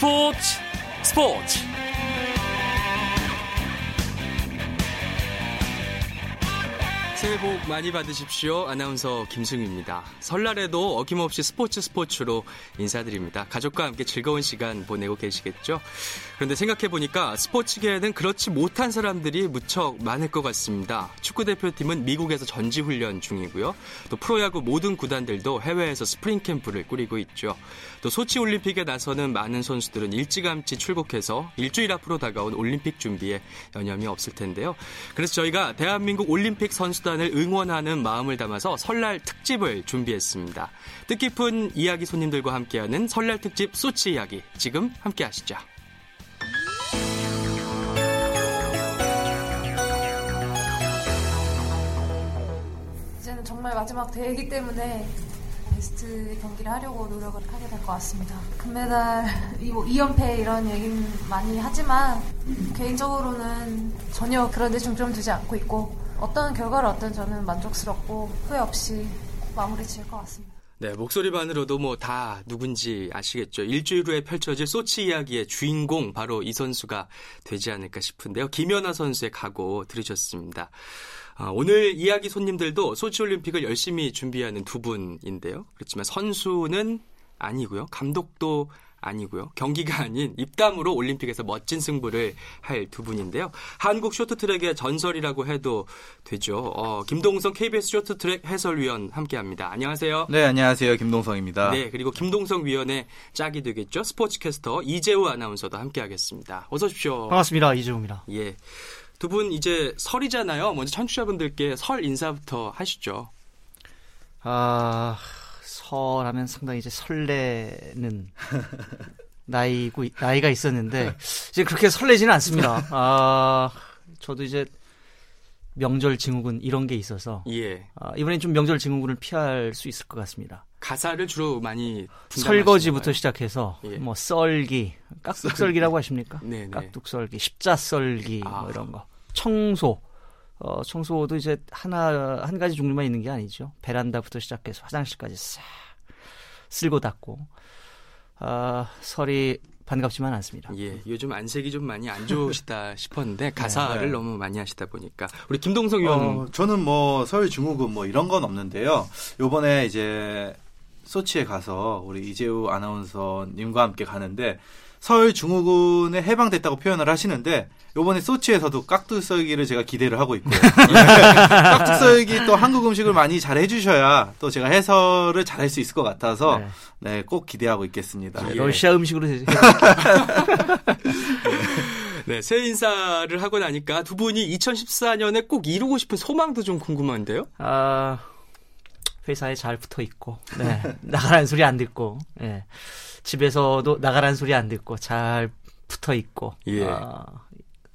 스포츠 스포츠 새해 복 많이 받으십시오. 아나운서 김승입니다. 설날에도 어김없이 스포츠 스포츠로 인사드립니다. 가족과 함께 즐거운 시간 보내고 계시겠죠? 그런데 생각해보니까 스포츠계에는 그렇지 못한 사람들이 무척 많을 것 같습니다. 축구 대표팀은 미국에서 전지훈련 중이고요. 또 프로야구 모든 구단들도 해외에서 스프링 캠프를 꾸리고 있죠. 또 소치 올림픽에 나서는 많은 선수들은 일찌감치 출국해서 일주일 앞으로 다가온 올림픽 준비에 여념이 없을 텐데요. 그래서 저희가 대한민국 올림픽 선수단을 응원하는 마음을 담아서 설날 특집을 준비했습니다. 뜻깊은 이야기 손님들과 함께하는 설날 특집 소치 이야기 지금 함께 하시죠. 이제는 정말 마지막 대회이기 때문에 베스트 경기를 하려고 노력을 하게 될 것 같습니다. 금메달, 뭐 2연패 이런 얘기는 많이 하지만 개인적으로는 전혀 그런 데 중점 두지 않고 있고 어떤 결과를 얻든 저는 만족스럽고 후회 없이 마무리 지을 것 같습니다. 네, 목소리만으로도 뭐 다 누군지 아시겠죠. 일주일 후에 펼쳐질 소치 이야기의 주인공 바로 이 선수가 되지 않을까 싶은데요. 김연아 선수의 각오 들으셨습니다. 아, 오늘 이야기 손님들도 소치 올림픽을 열심히 준비하는 두 분인데요. 그렇지만 선수는 아니고요. 감독도 아니고요. 경기가 아닌 입담으로 올림픽에서 멋진 승부를 할 두 분인데요. 한국 쇼트트랙의 전설이라고 해도 되죠. 어, 김동성 KBS 쇼트트랙 해설위원 함께합니다. 안녕하세요. 네, 안녕하세요. 김동성입니다. 네, 그리고 김동성 위원의 짝이 되겠죠. 스포츠캐스터 이재우 아나운서도 함께하겠습니다. 어서 오십시오. 반갑습니다. 이재우입니다. 예. 두 분 이제 설이잖아요. 먼저 청취자분들께 설 인사부터 하시죠. 아, 설하면 상당히 이제 설레는 나이고 나이가 있었는데 이제 그렇게 설레지는 않습니다. 아, 저도 이제 명절 증후군 이런 게 있어서 예. 아, 이번엔 좀 명절 증후군을 피할 수 있을 것 같습니다. 가사를 주로 많이 설거지부터 시작해서 예. 뭐 썰기, 깍둑썰기라고 하십니까? 네네. 깍둑썰기, 십자썰기 아. 뭐 이런 거. 청소. 어, 청소도 이제 하나 한 가지 종류만 있는 게 아니죠. 베란다부터 시작해서 화장실까지 싹 쓸고 닦고. 아, 설이 반갑지만 않습니다. 예, 요즘 안색이 좀 많이 안 좋으시다 싶었는데 가사를 네. 너무 많이 하시다 보니까 우리 김동성 위원 어, 저는 뭐설 증후군 뭐 이런 건 없는데요. 요번에 이제 소치에 가서 우리 이재우 아나운서님과 함께 가는데 설 증후군에 해방됐다고 표현을 하시는데 요번에 소치에서도 깍두썰기를 제가 기대를 하고 있고요. 깍두썰기 또 한국 음식을 많이 잘 해주셔야 또 제가 해설을 잘 할 수 있을 것 같아서 네. 네, 꼭 기대하고 있겠습니다. 예. 러시아 음식으로 해- 네, 새 인사를 하고 나니까 두 분이 2014년에 꼭 이루고 싶은 소망도 좀 궁금한데요. 아, 회사에 잘 붙어 있고, 네. 나가라는 소리 안 듣고, 예. 집에서도 나가라는 소리 안 듣고, 잘 붙어 있고, 예. 아,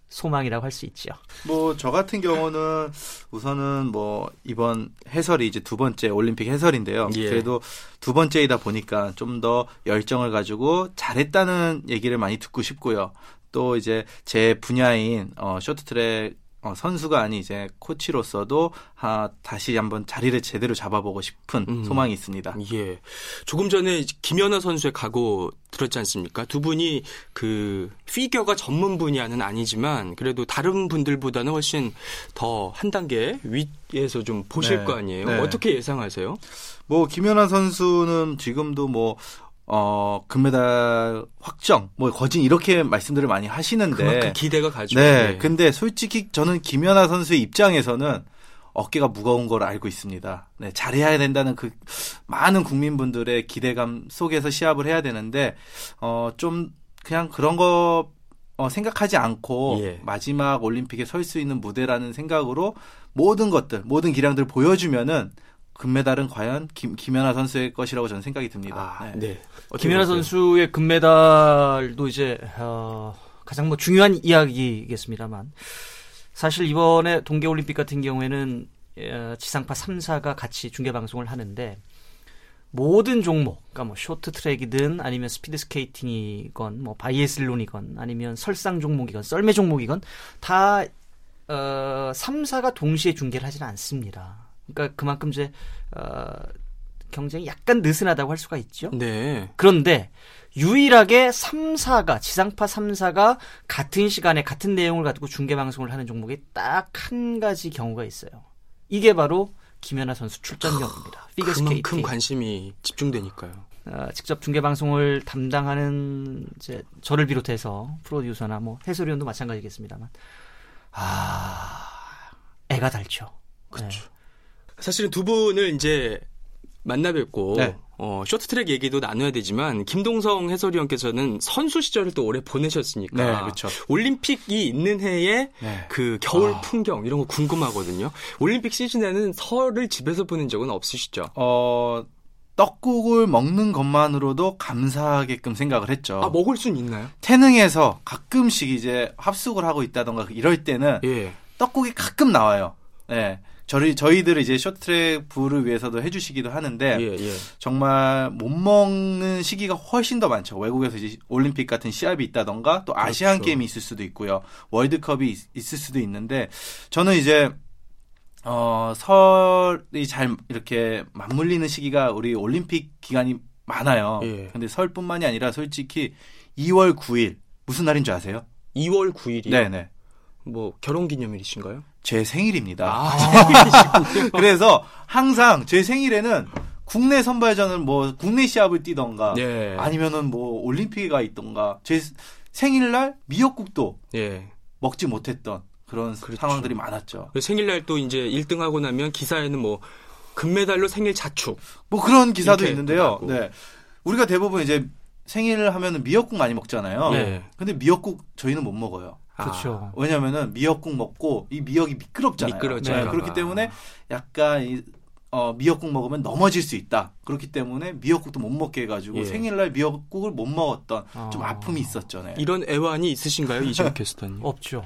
소망이라고 할 수 있죠. 뭐 저 같은 경우는 우선은 뭐 이번 해설이 이제 두 번째 올림픽 해설인데요. 예. 그래도 두 번째이다 보니까 좀 더 열정을 가지고 잘했다는 얘기를 많이 듣고 싶고요. 또 이제 제 분야인 어 쇼트트랙 어, 선수가 아닌 이제 코치로서도 아, 다시 한번 자리를 제대로 잡아보고 싶은 음. 소망이 있습니다. 예. 조금 전에 김연아 선수의 각오 들었지 않습니까? 두 분이 그 피겨가 전문 분야는 아니지만 그래도 다른 분들보다는 훨씬 더 한 단계 위에서 좀 보실 네. 거 아니에요. 네. 어떻게 예상하세요? 뭐 김연아 선수는 지금도 뭐 어, 금메달 확정, 뭐 거진 이렇게 말씀들을 많이 하시는데 그만큼 기대가 가죠. 네, 근데 솔직히 저는 김연아 선수의 입장에서는 어깨가 무거운 걸 알고 있습니다. 네, 잘해야 된다는 그 많은 국민분들의 기대감 속에서 시합을 해야 되는데 어, 좀 그냥 그런 거 어, 생각하지 않고 예. 마지막 올림픽에 설 수 있는 무대라는 생각으로 모든 것들, 모든 기량들을 보여주면은 금메달은 과연 김, 김연아 선수의 것이라고 저는 생각이 듭니다. 아, 네. 네. 김연아? 선수의 금메달도 이제 어, 가장 뭐 중요한 이야기겠습니다만 사실 이번에 동계올림픽 같은 경우에는 어, 지상파 3사가 같이 중계 방송을 하는데 모든 종목, 그러니까 뭐 쇼트트랙이든 아니면 스피드 스케이팅이건 뭐 바이애슬론이건 아니면 설상 종목이건 썰매 종목이건 다 어, 3사가 동시에 중계를 하지는 않습니다. 그러니까 그만큼 이제 어, 경쟁이 약간 느슨하다고 할 수가 있죠. 네. 그런데 유일하게 3사가 지상파 3사가 같은 시간에 같은 내용을 가지고 중계 방송을 하는 종목이 딱 한 가지 경우가 있어요. 이게 바로 김연아 선수 출전 경기입니다. 피겨스케이트. 그만큼 관심이 집중되니까요. 어, 직접 중계 방송을 담당하는 이제 저를 비롯해서 프로듀서나 뭐 해설위원도 마찬가지겠습니다만 아 애가 달죠. 그렇죠. 사실은 두 분을 이제 만나 뵙고 네. 어, 쇼트트랙 얘기도 나눠야 되지만 김동성 해설위원께서는 선수 시절을 또 오래 보내셨으니까 네, 그렇죠. 올림픽이 있는 해에 네. 그 겨울 아. 풍경 이런 거 궁금하거든요. 올림픽 시즌에는 설을 집에서 보낸 적은 없으시죠? 어, 떡국을 먹는 것만으로도 감사하게끔 생각을 했죠. 아 먹을 순 있나요? 태능에서 가끔씩 이제 합숙을 하고 있다던가 이럴 때는 예. 떡국이 가끔 나와요. 예. 저희 저희들을 이제 쇼트트랙 부를 위해서도 해주시기도 하는데 예, 예. 정말 못 먹는 시기가 훨씬 더 많죠. 외국에서 이제 올림픽 같은 시합이 있다던가 또 아시안 그렇죠. 게임이 있을 수도 있고요. 월드컵이 있, 있을 수도 있는데 저는 이제 어 설이 잘 이렇게 맞물리는 시기가 우리 올림픽 기간이 많아요. 예. 근데 설뿐만이 아니라 솔직히 2월 9일 무슨 날인 줄 아세요? 2월 9일이요. 네네. 뭐 결혼 기념일이신가요? 제 생일입니다. 아, 그래서 항상 제 생일에는 국내 선발전을 뭐 국내 시합을 뛰던가 네. 아니면은 뭐 올림픽이 있던가 제 생일날 미역국도 예. 먹지 못했던 그런 그렇죠. 상황들이 많았죠. 생일날 또 이제 1등 하고 나면 기사에는 뭐 금메달로 생일 자축. 뭐 그런 기사도 있는데요. 네. 우리가 대부분 이제 생일을 하면은 미역국 많이 먹잖아요. 네. 근데 미역국 저희는 못 먹어요. 그렇죠. 왜냐면은 미역국 먹고 이 미역이 미끄럽잖아요. 미끄러져요. 네, 그렇기 때문에 약간 이, 어, 미역국 먹으면 넘어질 수 있다. 그렇기 때문에 미역국도 못 먹게 해가지고 예. 생일날 미역국을 못 먹었던 좀 아. 아픔이 있었죠. 네. 이런 애환이 있으신가요, 이지훈 캐스터님? 없죠.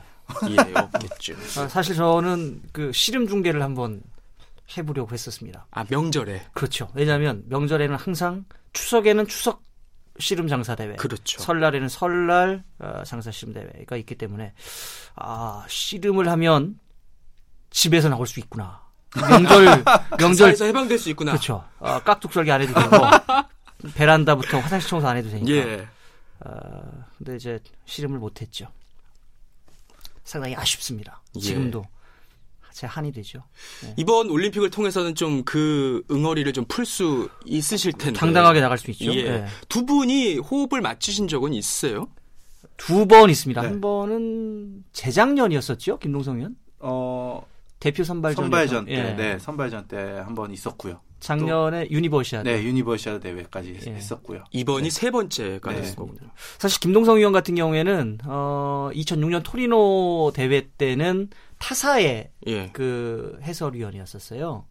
예, 없겠죠. 아, 사실 저는 그 씨름 중계를 한번 해보려고 했었습니다. 아 명절에 그렇죠. 왜냐하면 명절에는 항상 추석에는 추석 씨름 장사 대회, 그렇죠. 설날에는 설날 어, 장사 씨름 대회가 있기 때문에 아 씨름을 하면 집에서 나올 수 있구나. 명절 명절 명절에서 해방될 수 있구나. 그렇죠. 아, 깍둑썰기 안 해도 되고 베란다부터 화장실 청소 안 해도 되니까. 예. 아, 근데 이제 씨름을 못했죠. 상당히 아쉽습니다. 예. 지금도 제 한이 되죠. 이번 올림픽을 통해서는 좀 그 응어리를 좀 풀 수 있으실 텐데. 당당하게 나갈 수 있죠. 예. 예. 두 분이 호흡을 맞추신 적은 있으세요? 두 번 있습니다. 네. 한 번은 재작년이었었죠. 김동성 의원 어, 대표 선발전 선발전 때, 예. 네, 선발전 때 한 번 있었고요. 작년에 유니버시아드. 네, 유니버시아드 대회까지 예. 했었고요. 이번이 세 번째가 네. 되는 거군요. 사실 김동성 의원 같은 경우에는 어 2006년 토리노 대회 때는 타사의 예. 그 해설위원이었었어요.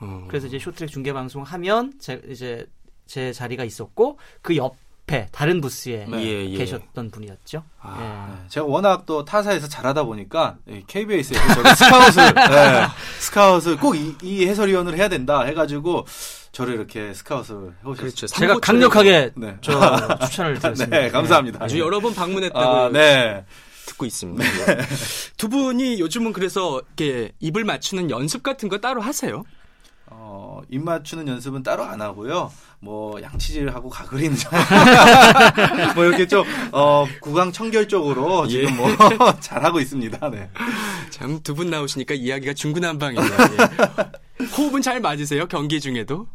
어. 그래서 이제 쇼트랙 중계 방송 하면 제 이제 제 자리가 있었고 그 옆에 다른 부스에 네. 예, 예. 계셨던 분이었죠. 아. 예. 네, 제가 워낙 또 타사에서 잘하다 보니까 이 KBS에서 저를 스카웃을 네, 스카웃을 꼭이 해설위원을 해야 된다 해가지고 저를 이렇게 스카웃을 해오셨어요. 그렇죠. 제가 강력하게 네. 저 추천을 드렸습니다. 네, 감사합니다. 아주 여러 번 방문했다고 아, 네. 듣고 있습니다. 예. 두 분이 요즘은 그래서 이렇게 입을 맞추는 연습 같은 거 따로 하세요? 어, 입 맞추는 연습은 따로 안 하고요. 뭐 양치질하고 가그리는 뭐 이렇게 좀 어, 구강 청결 쪽으로 지금 예. 뭐 잘하고 있습니다. 네. 참 두 분 나오시니까 이야기가 중구난방이네요. 예. 호흡은 잘 맞으세요? 경기 중에도?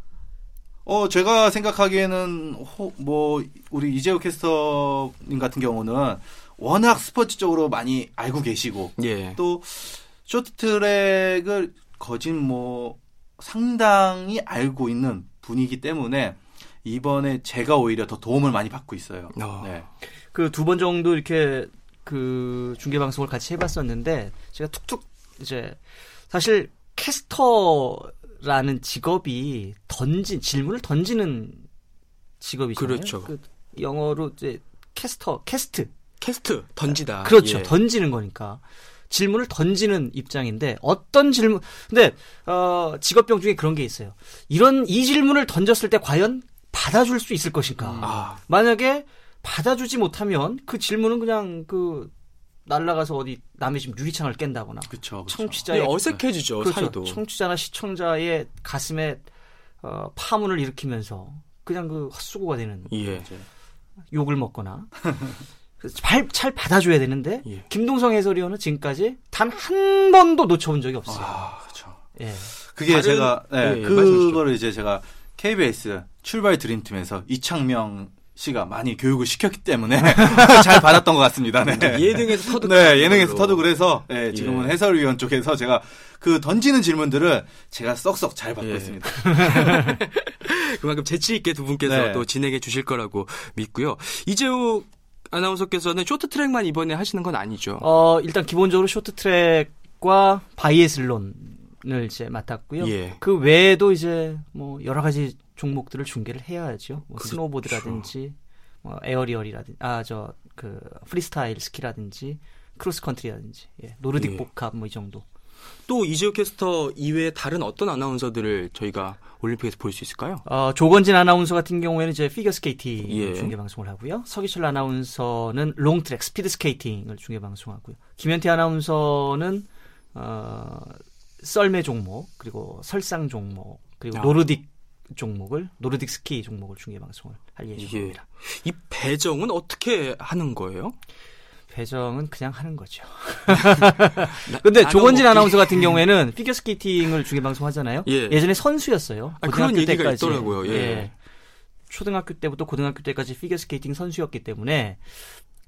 어, 제가 생각하기에는 호, 뭐 우리 이재호 캐스터님 같은 경우는 워낙 스포츠 쪽으로 많이 알고 계시고 예. 또 쇼트트랙을 거진 뭐 상당히 알고 있는 분이기 때문에 이번에 제가 오히려 더 도움을 많이 받고 있어요. 어. 네. 그 두 번 정도 이렇게 그 중계 방송을 같이 해봤었는데 제가 툭툭 이제 사실 캐스터라는 직업이 던진 질문을 던지는 직업이잖아요. 그렇죠. 그 영어로 이제 캐스터, 캐스트. 캐스트 던지다. 그렇죠. 예. 던지는 거니까. 질문을 던지는 입장인데 어떤 질문 근데 어 직업병 중에 그런 게 있어요. 이런 이 질문을 던졌을 때 과연 받아줄 수 있을 것인가? 아, 만약에 받아주지 못하면 그 질문은 그냥 그 날라가서 어디 남의 집 유리창을 깬다거나 그렇죠. 그렇죠. 청취자의 네, 어색해지죠, 그렇죠. 사이도. 청취자나 시청자의 가슴에 어, 파문을 일으키면서 그냥 그 헛수고가 되는 예. 욕을 먹거나 잘, 잘 받아줘야 되는데 예. 김동성 해설위원은 지금까지 단 한 번도 놓쳐본 적이 없어요. 아, 그렇죠. 예. 그게 다른- 제가 네, 예, 예. 그거를 이제 제가 KBS 출발 드림팀에서 이창명 씨가 많이 교육을 시켰기 때문에 잘 받았던 것 같습니다. 네. 예능에서 터득. 네, 예능에서 터득을 해서 네, 지금은 예. 해설위원 쪽에서 제가 그 던지는 질문들을 제가 썩썩 잘 받고 예. 있습니다. 그만큼 재치 있게 두 분께서 네. 또 진행해 주실 거라고 믿고요. 이재욱 아나운서께서는 쇼트트랙만 이번에 하시는 건 아니죠. 어, 일단 기본적으로 쇼트트랙과 바이애슬론을 이제 맡았고요. 예. 그 외에도 이제 뭐 여러 가지 종목들을 중계를 해야죠. 뭐 그렇죠. 스노보드라든지 뭐 에어리얼이라든지 아 저 그 프리스타일 스키라든지 크로스 컨트리라든지 예, 노르딕 예. 복합 뭐 이 정도. 또 이재욱 캐스터 이외에 다른 어떤 아나운서들을 저희가 올림픽에서 볼 수 있을까요? 어, 조건진 아나운서 같은 경우에는 이제 피겨 스케이팅 예. 중계 방송을 하고요. 서기철 아나운서는 롱트랙 스피드 스케이팅을 중계 방송하고요. 김현태 아나운서는 어, 썰매 종목 그리고 설상 종목 그리고 아. 노르딕 종목을 노르딕 스키 종목을 중계 방송을 할 예정입니다. 이 배정은 어떻게 하는 거예요? 배정은 그냥 하는 거죠. 근데 조건진 먹기. 아나운서 같은 경우에는 피겨 스케이팅을 중계 방송 하잖아요. 예. 예전에 선수였어요. 아, 그런 고등학교 얘기가 때까지. 있더라고요. 예. 초등학교 때부터 고등학교 때까지 피겨 스케이팅 선수였기 때문에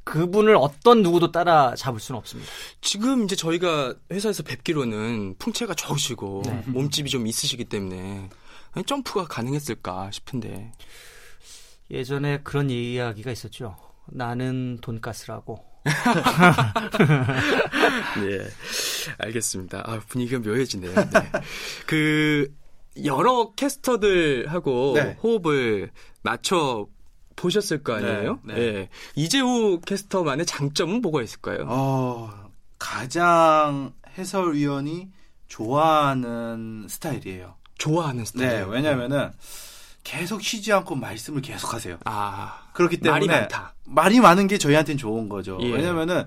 그분을 어떤 누구도 따라 잡을 수는 없습니다. 지금 이제 저희가 회사에서 뵙기로는 풍채가 좋으시고 네. 몸집이 좀 있으시기 때문에 점프가 가능했을까 싶은데 예전에 그런 이야기가 있었죠. 나는 돈가스라고. 네, 알겠습니다. 아, 분위기가 묘해지네요. 네. 그 여러 캐스터들하고 네. 호흡을 맞춰 보셨을 거 아니에요? 네, 네. 예. 이재우 캐스터만의 장점은 뭐가 있을까요? 어, 가장 해설위원이 좋아하는 스타일이에요. 좋아하는 스타일. 네, 왜냐면은 계속 쉬지 않고 말씀을 계속 하세요. 아, 그렇기 때문에 말이 많다. 말이 많은 게 저희한테는 좋은 거죠. 예. 왜냐면은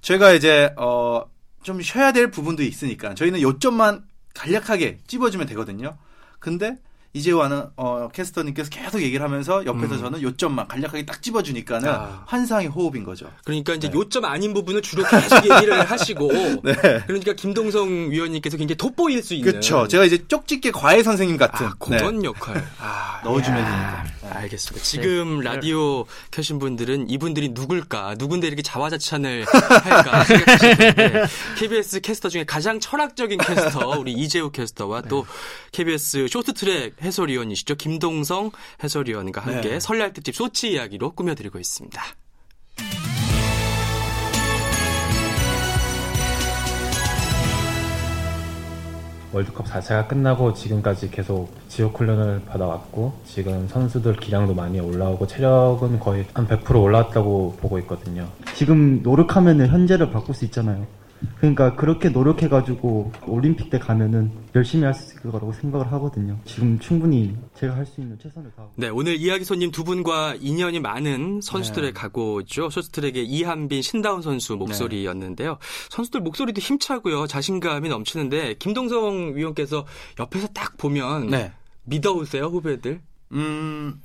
저희가 이제 어 좀 쉬어야 될 부분도 있으니까 저희는 요점만 간략하게 찝어주면 되거든요. 근데 이제와는 어 캐스터님께서 계속 얘기를 하면서 옆에서 음. 저는 요점만 간략하게 딱 찝어주니까는 아. 환상의 호흡인 거죠. 그러니까 이제 네. 요점 아닌 부분을 주로 계속 얘기를 하시고 네. 그러니까 김동성 위원님께서 굉장히 돋보일 수 있는 그렇죠. 제가 이제 쪽집게 과외 선생님 같은 아, 네. 그런 역할. 아, 넣어주면 야, 되니까. 네. 알겠습니다. 지금 라디오 켜신 분들은 이분들이 누굴까, 누군데 이렇게 자화자찬을 할까 생각하실 텐데, KBS 캐스터 중에 가장 철학적인 캐스터, 우리 이재우 캐스터와 또 KBS 쇼트트랙 해설위원이시죠. 김동성 해설위원과 함께 네. 설날 특집 소치 이야기로 꾸며드리고 있습니다. 월드컵 4차가 끝나고 지금까지 계속 지역 훈련을 받아왔고 지금 선수들 기량도 많이 올라오고 체력은 거의 한 100% 올라왔다고 보고 있거든요. 지금 노력하면은 현재를 바꿀 수 있잖아요. 그러니까 그렇게 노력해가지고 올림픽 때 가면은 열심히 할 수 있을 거라고 생각을 하거든요. 지금 충분히 제가 할 수 있는 최선을 다하고. 네, 오늘 이야기 손님 두 분과 인연이 많은 선수들의 각오죠. 쇼트트랙의 이한빈, 신다운 선수 목소리였는데요. 선수들 목소리도 힘차고요. 자신감이 넘치는데 김동성 위원께서 옆에서 딱 보면 네. 믿어오세요, 후배들? 음,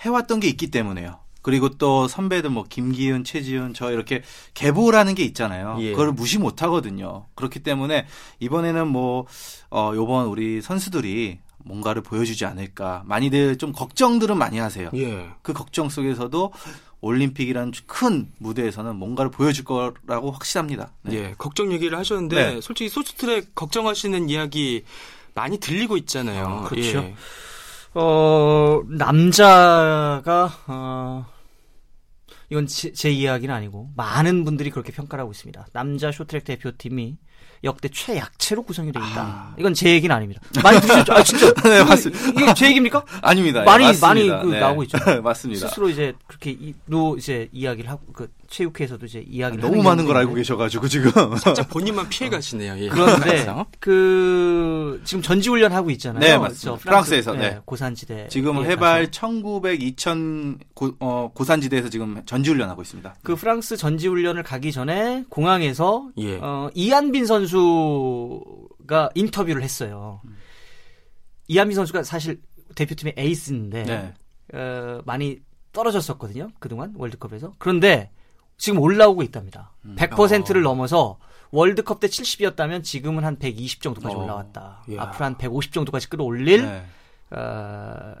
해왔던 게 있기 때문에요. 그리고 또 선배들 뭐 김기훈, 최지훈 저 이렇게 계보라는 게 있잖아요. 예. 그걸 무시 못 하거든요. 그렇기 때문에 이번에는 뭐 어, 요번 우리 선수들이 뭔가를 보여주지 않을까. 많이들 좀 걱정들은 많이 하세요. 예. 그 걱정 속에서도 올림픽이라는 큰 무대에서는 뭔가를 보여줄 거라고 확실합니다. 네. 예, 걱정 얘기를 하셨는데 네. 솔직히 쇼트트랙 걱정하시는 이야기 많이 들리고 있잖아요. 아, 그렇죠. 예. 어, 남자가, 어, 이건 제, 제 이야기는 아니고, 많은 분들이 그렇게 평가를 하고 있습니다. 남자 쇼트랙 대표팀이 역대 최약체로 구성이 되어 있다. 이건 제 얘기는 아닙니다. 많이 들으셨죠? 아, 진짜. 네, 맞습니다. 이게 제 얘기입니까? 아닙니다. 많이, 예. 많이 그 나오고 있죠. 맞습니다. 스스로 이제 그렇게 이- 로 이제 이야기를 하고, 그, 체육회에서도 이제 이야기를 너무 하는 많은 걸 알고 계셔가지고 지금. 살짝 본인만 피해 가시네요. 예. 그런데. 그 지금 전지훈련 하고 있잖아요. 네, 맞습니다. 저 프랑스 에서, 네. 고산지대 지금 예, 해발 가서. 1900, 2000 고, 어, 고산지대에서 지금 전지훈련 하고 있습니다. 그 프랑스 전지훈련을 가기 전에 공항에서 예. 음. 어, 이한빈 선수가 인터뷰를 했어요. 이한미 선수가 사실 대표팀의 에이스인데 네. 어, 많이 떨어졌었거든요. 그동안 월드컵에서. 그런데 지금 올라오고 있답니다. 음. 100%를 어. 넘어서 월드컵 때 70이었다면 지금은 한 120 정도까지 어. 올라왔다. 이야. 앞으로 한 150 정도까지 끌어올릴 네. 어,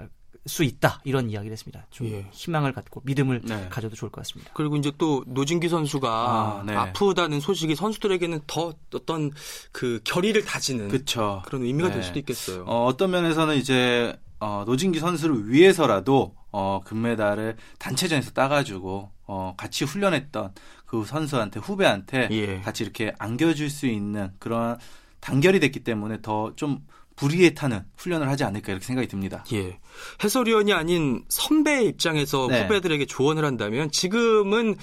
수 있다. 이런 이야기를 했습니다. 좀 예. 희망을 갖고 믿음을 네. 가져도 좋을 것 같습니다. 그리고 이제 또 노진기 선수가 아, 네. 아프다는 소식이 선수들에게는 더 어떤 그 결의를 다지는 그쵸. 그런 의미가 될 네. 수도 있겠어요. 어, 어떤 면에서는 이제 어, 노진기 선수를 위해서라도 어, 금메달을 단체전에서 따가지고 어, 같이 훈련했던 그 선수한테 후배한테 예. 같이 이렇게 안겨줄 수 있는 그런 단결이 됐기 때문에 더 좀 불의에 타는 훈련을 하지 않을까 이렇게 생각이 듭니다. 예. 해설위원이 아닌 선배의 입장에서 네. 후배들에게 조언을 한다면 지금은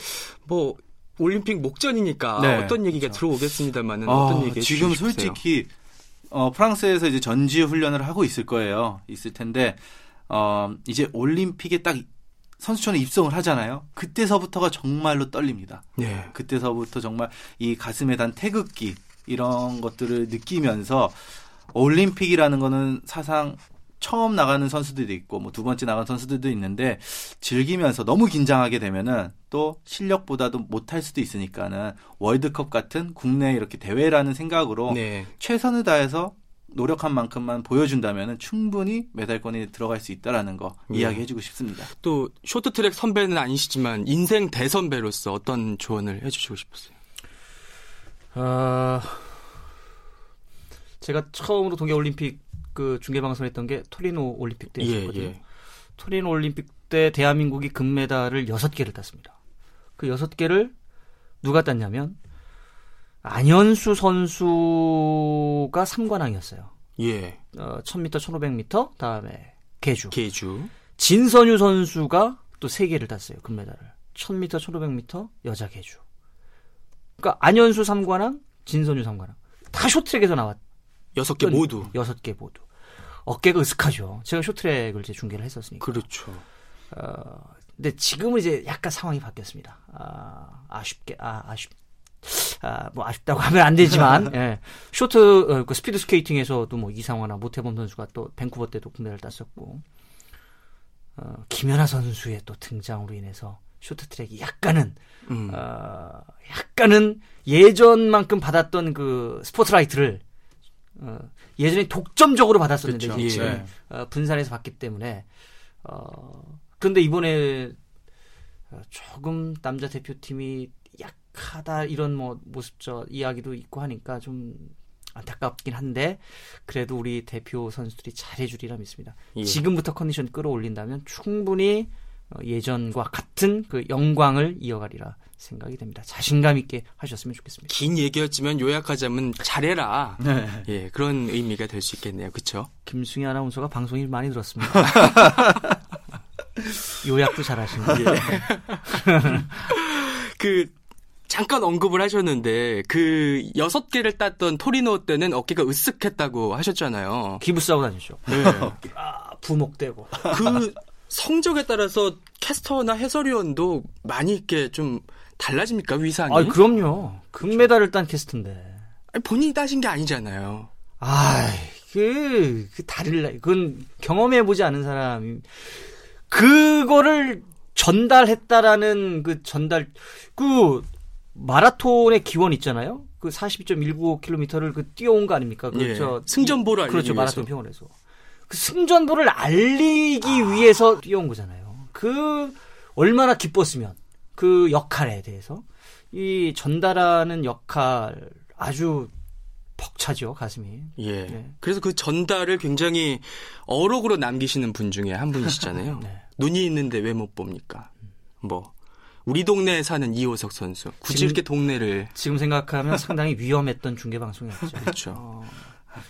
뭐 올림픽 목전이니까 네, 어떤 얘기가 들어오겠습니다만은 어떤 어, 얘기 지금? 솔직히 어, 프랑스에서 이제 전지 훈련을 하고 있을 거예요. 있을 텐데 어, 이제 올림픽에 딱 선수촌에 입성을 하잖아요. 그때서부터가 정말로 떨립니다. 네. 그때서부터 정말 이 가슴에 단 태극기 이런 것들을 느끼면서 올림픽이라는 거는 사상 처음 나가는 선수들도 있고 뭐 두 번째 나간 선수들도 있는데 즐기면서 너무 긴장하게 되면은 또 실력보다도 못할 수도 있으니까는 월드컵 같은 국내 이렇게 대회라는 생각으로 네. 최선을 다해서 노력한 만큼만 보여준다면은 충분히 메달권에 들어갈 수 있다라는 거 예. 이야기해주고 싶습니다. 또 쇼트트랙 선배는 아니시지만 인생 대선배로서 어떤 조언을 해주시고 싶으세요? 어, 제가 처음으로 동계올림픽 그 중계 방송했던 게 토리노 올림픽 예, 때였거든요. 토리노 올림픽 때 대한민국이 금메달을 6개를 땄습니다. 그 6개를 누가 땄냐면 안현수 선수가 3관왕이었어요. 예. 어, 1000m, 1500m, 다음에 개주. 계주. 진선유 선수가 또 3개를 땄어요. 금메달을. 1000m, 1500m 여자 개주. 그러니까 안현수 3관왕, 진선유 3관왕. 다 쇼트랙에서 나왔 여섯 개 모두. 여섯 개 모두. 어깨가 으슥하죠. 제가 쇼트랙을 이제 중계를 했었으니까. 그렇죠. 어, 근데 지금은 이제 약간 상황이 바뀌었습니다. 아, 아쉽게, 아, 아쉽, 아, 뭐 아쉽다고 하면 안 되지만, 예. 쇼트, 어, 그 스피드 스케이팅에서도 뭐 이상화나 모태범 선수가 또 밴쿠버 때도 금메달 땄었고, 어, 김연아 선수의 또 등장으로 인해서 쇼트트랙이 약간은, 음. 어, 약간은 예전만큼 받았던 그 스포트라이트를 어, 예전에 독점적으로 받았었는데 그렇죠. 지금 예. 어, 분산해서 받기 때문에 어, 그런데 이번에 어, 조금 남자 대표팀이 약하다 이런 뭐 모습 저 이야기도 있고 하니까 좀 안타깝긴 한데 그래도 우리 대표 선수들이 잘해주리라 믿습니다. 예. 지금부터 컨디션 끌어올린다면 충분히 어, 예전과 같은 그 영광을 이어가리라 생각이 됩니다. 자신감 있게 하셨으면 좋겠습니다. 긴 얘기였지만 요약하자면 잘해라. 네. 예, 그런 의미가 될 수 있겠네요. 그렇죠? 김승희 아나운서가 방송일 많이 들었습니다. 요약도 잘하시네요. 그 잠깐 언급을 하셨는데 그 여섯 개를 땄던 토리노 때는 어깨가 으쓱했다고 하셨잖아요. 기부 싸고 다니죠. 네. 아, 부목되고. 그 성적에 따라서 캐스터나 해설위원도 많이 있게 좀 달라집니까 위상이? 아, 그럼요. 금메달을 딴 캐스트인데. 아니, 본인이 따신 게 아니잖아요. 아이, 그, 그 다를라. 그건 경험해 보지 않은 사람이, 그거를 전달했다라는 그 전달, 그, 마라톤의 기원 있잖아요? 그 42.195km를 그 뛰어온 거 아닙니까? 그, 예. 저, 승전보를 알리기 그렇죠. 위해서. 마라톤 병원에서. 그 승전보를 알리기 위해서 뛰어온 거잖아요. 그, 얼마나 기뻤으면, 그 역할에 대해서. 이 전달하는 역할, 아주 벅차죠, 가슴이. 예. 네. 그래서 그 전달을 굉장히 어록으로 남기시는 분 중에 한 분이시잖아요. 네. 눈이 있는데 왜 못 봅니까? 뭐 우리 동네에 사는 이호석 선수. 굳이 지금- 이렇게 동네를 지금 생각하면 상당히 위험했던 중계 방송이었죠. 그렇죠. 어,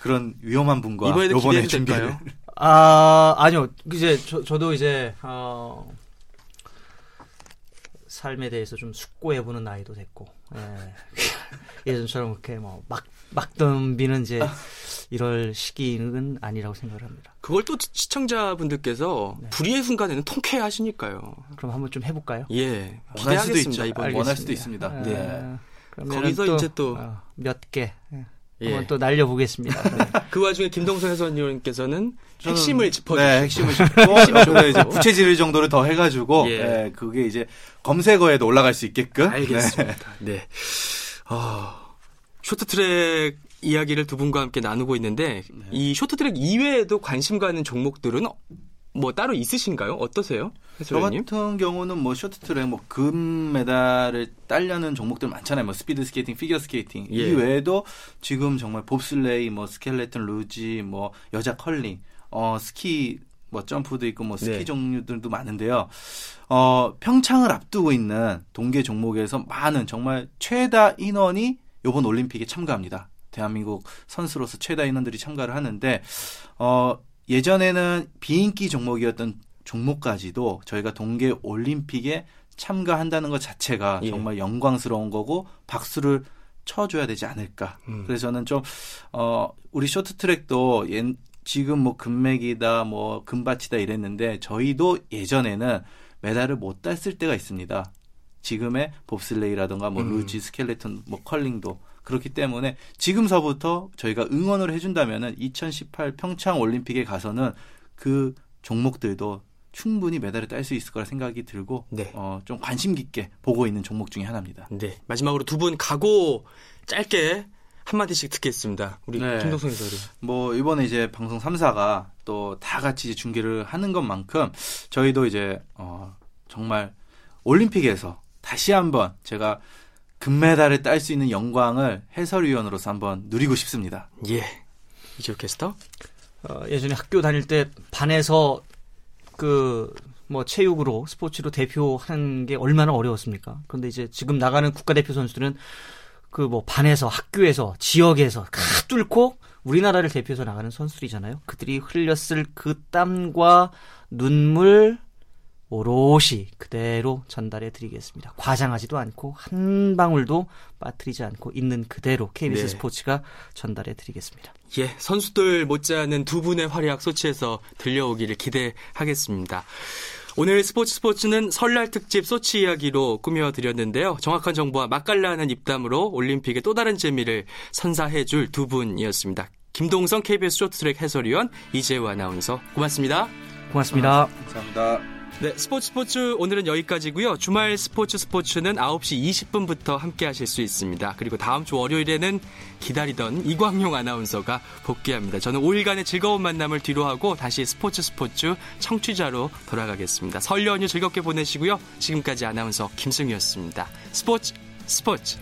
그런 위험한 분과 기대해도 준비를? 아, 아니요. 이제 저, 저도 이제 어, 삶에 대해서 좀 숙고해보는 나이도 됐고 예. 예전처럼 그렇게 뭐막 막 덤비는 이제 이럴 시기는 아니라고 생각을 합니다. 그걸 또 시청자분들께서 네. 불의의 순간에는 통쾌하시니까요. 그럼 한번 좀 해볼까요? 예. 원할 수도 기대하겠습니다 있죠. 이번 원할 수도 있습니다. 아, 네. 그러면은 거기서 이제 또- 어, 몇 개. 예. 예. 한번 또 날려보겠습니다. 네. 그 와중에 김동성 해설위원께서는 핵심을 짚어주시고 네, 핵심을 짚고 이제 부채질 정도를 더 해가지고 예. 예, 그게 이제 검색어에도 올라갈 수 있게끔. 네. 알겠습니다. 네. 어, 쇼트트랙 이야기를 두 분과 함께 나누고 있는데 네. 이 쇼트트랙 이외에도 관심 가는 종목들은 뭐 따로 있으신가요? 어떠세요? 저? 같은 경우는 뭐 쇼트트랙 뭐 금메달을 따려는 종목들 많잖아요. 뭐 스피드 스케이팅, 피겨 스케이팅 예. 이 외에도 지금 정말 봅슬레이, 뭐 스켈레톤 루지, 뭐 여자 컬링, 어 스키 뭐 점프도 있고 뭐 스키 네. 종류들도 많은데요. 어 평창을 앞두고 있는 동계 종목에서 많은 정말 최다 인원이 이번 올림픽에 참가합니다. 대한민국 선수로서 최다 인원들이 참가를 하는데 어 예전에는 비인기 종목이었던 종목까지도 저희가 동계 올림픽에 참가한다는 것 자체가 예. 정말 영광스러운 거고 박수를 쳐줘야 되지 않을까. 음. 그래서 저는 좀 어 우리 쇼트트랙도 옛- 지금 뭐 금맥이다 뭐 금바치다 이랬는데 저희도 예전에는 메달을 못 땄을 때가 있습니다. 지금의 봅슬레이라든가 뭐 음. 루지 스켈레톤 뭐 컬링도 그렇기 때문에 지금서부터 저희가 응원을 해준다면은 2018 평창 올림픽에 가서는 그 종목들도 충분히 메달을 딸 수 있을 거라 생각이 들고 네. 어, 좀 관심 깊게 보고 있는 종목 중에 하나입니다. 네. 마지막으로 두 분 각오 짧게 한마디씩 듣겠습니다. 우리 네. 김동성 해설이. 뭐 이번에 이제 방송 3사가 또 다 같이 이제 중계를 하는 것만큼 저희도 이제 어 정말 올림픽에서 다시 한번 제가 금메달을 딸 수 있는 영광을 해설위원으로서 한번 누리고 싶습니다. 예. 이재호 캐스터. 어, 예전에 학교 다닐 때 반에서 그 뭐 체육으로 스포츠로 대표하는 게 얼마나 어려웠습니까? 그런데 이제 지금 나가는 국가대표 선수들은 그 뭐 반에서 학교에서 지역에서 다 뚫고 우리나라를 대표해서 나가는 선수들이잖아요. 그들이 흘렸을 그 땀과 눈물 오롯이 그대로 전달해 드리겠습니다. 과장하지도 않고 한 방울도 빠뜨리지 않고 있는 그대로 KBS 네. 스포츠가 전달해 드리겠습니다. 예, 선수들 못지않은 두 분의 활약 소치에서 들려오기를 기대하겠습니다. 오늘 스포츠 스포츠는 설날 특집 소치 이야기로 꾸며드렸는데요. 정확한 정보와 맛깔나는 입담으로 올림픽의 또 다른 재미를 선사해줄 두 분이었습니다. 김동성 KBS 쇼트트랙 해설위원 이재우 아나운서 고맙습니다. 고맙습니다. 감사합니다. 네, 스포츠 스포츠 오늘은 여기까지고요. 주말 스포츠 스포츠는 9시 20분부터 함께 하실 수 있습니다. 그리고 다음 주 월요일에는 기다리던 이광용 아나운서가 복귀합니다. 저는 5일간의 즐거운 만남을 뒤로하고 다시 스포츠 스포츠 청취자로 돌아가겠습니다. 설 연휴 즐겁게 보내시고요. 지금까지 아나운서 김승희였습니다. 스포츠 스포츠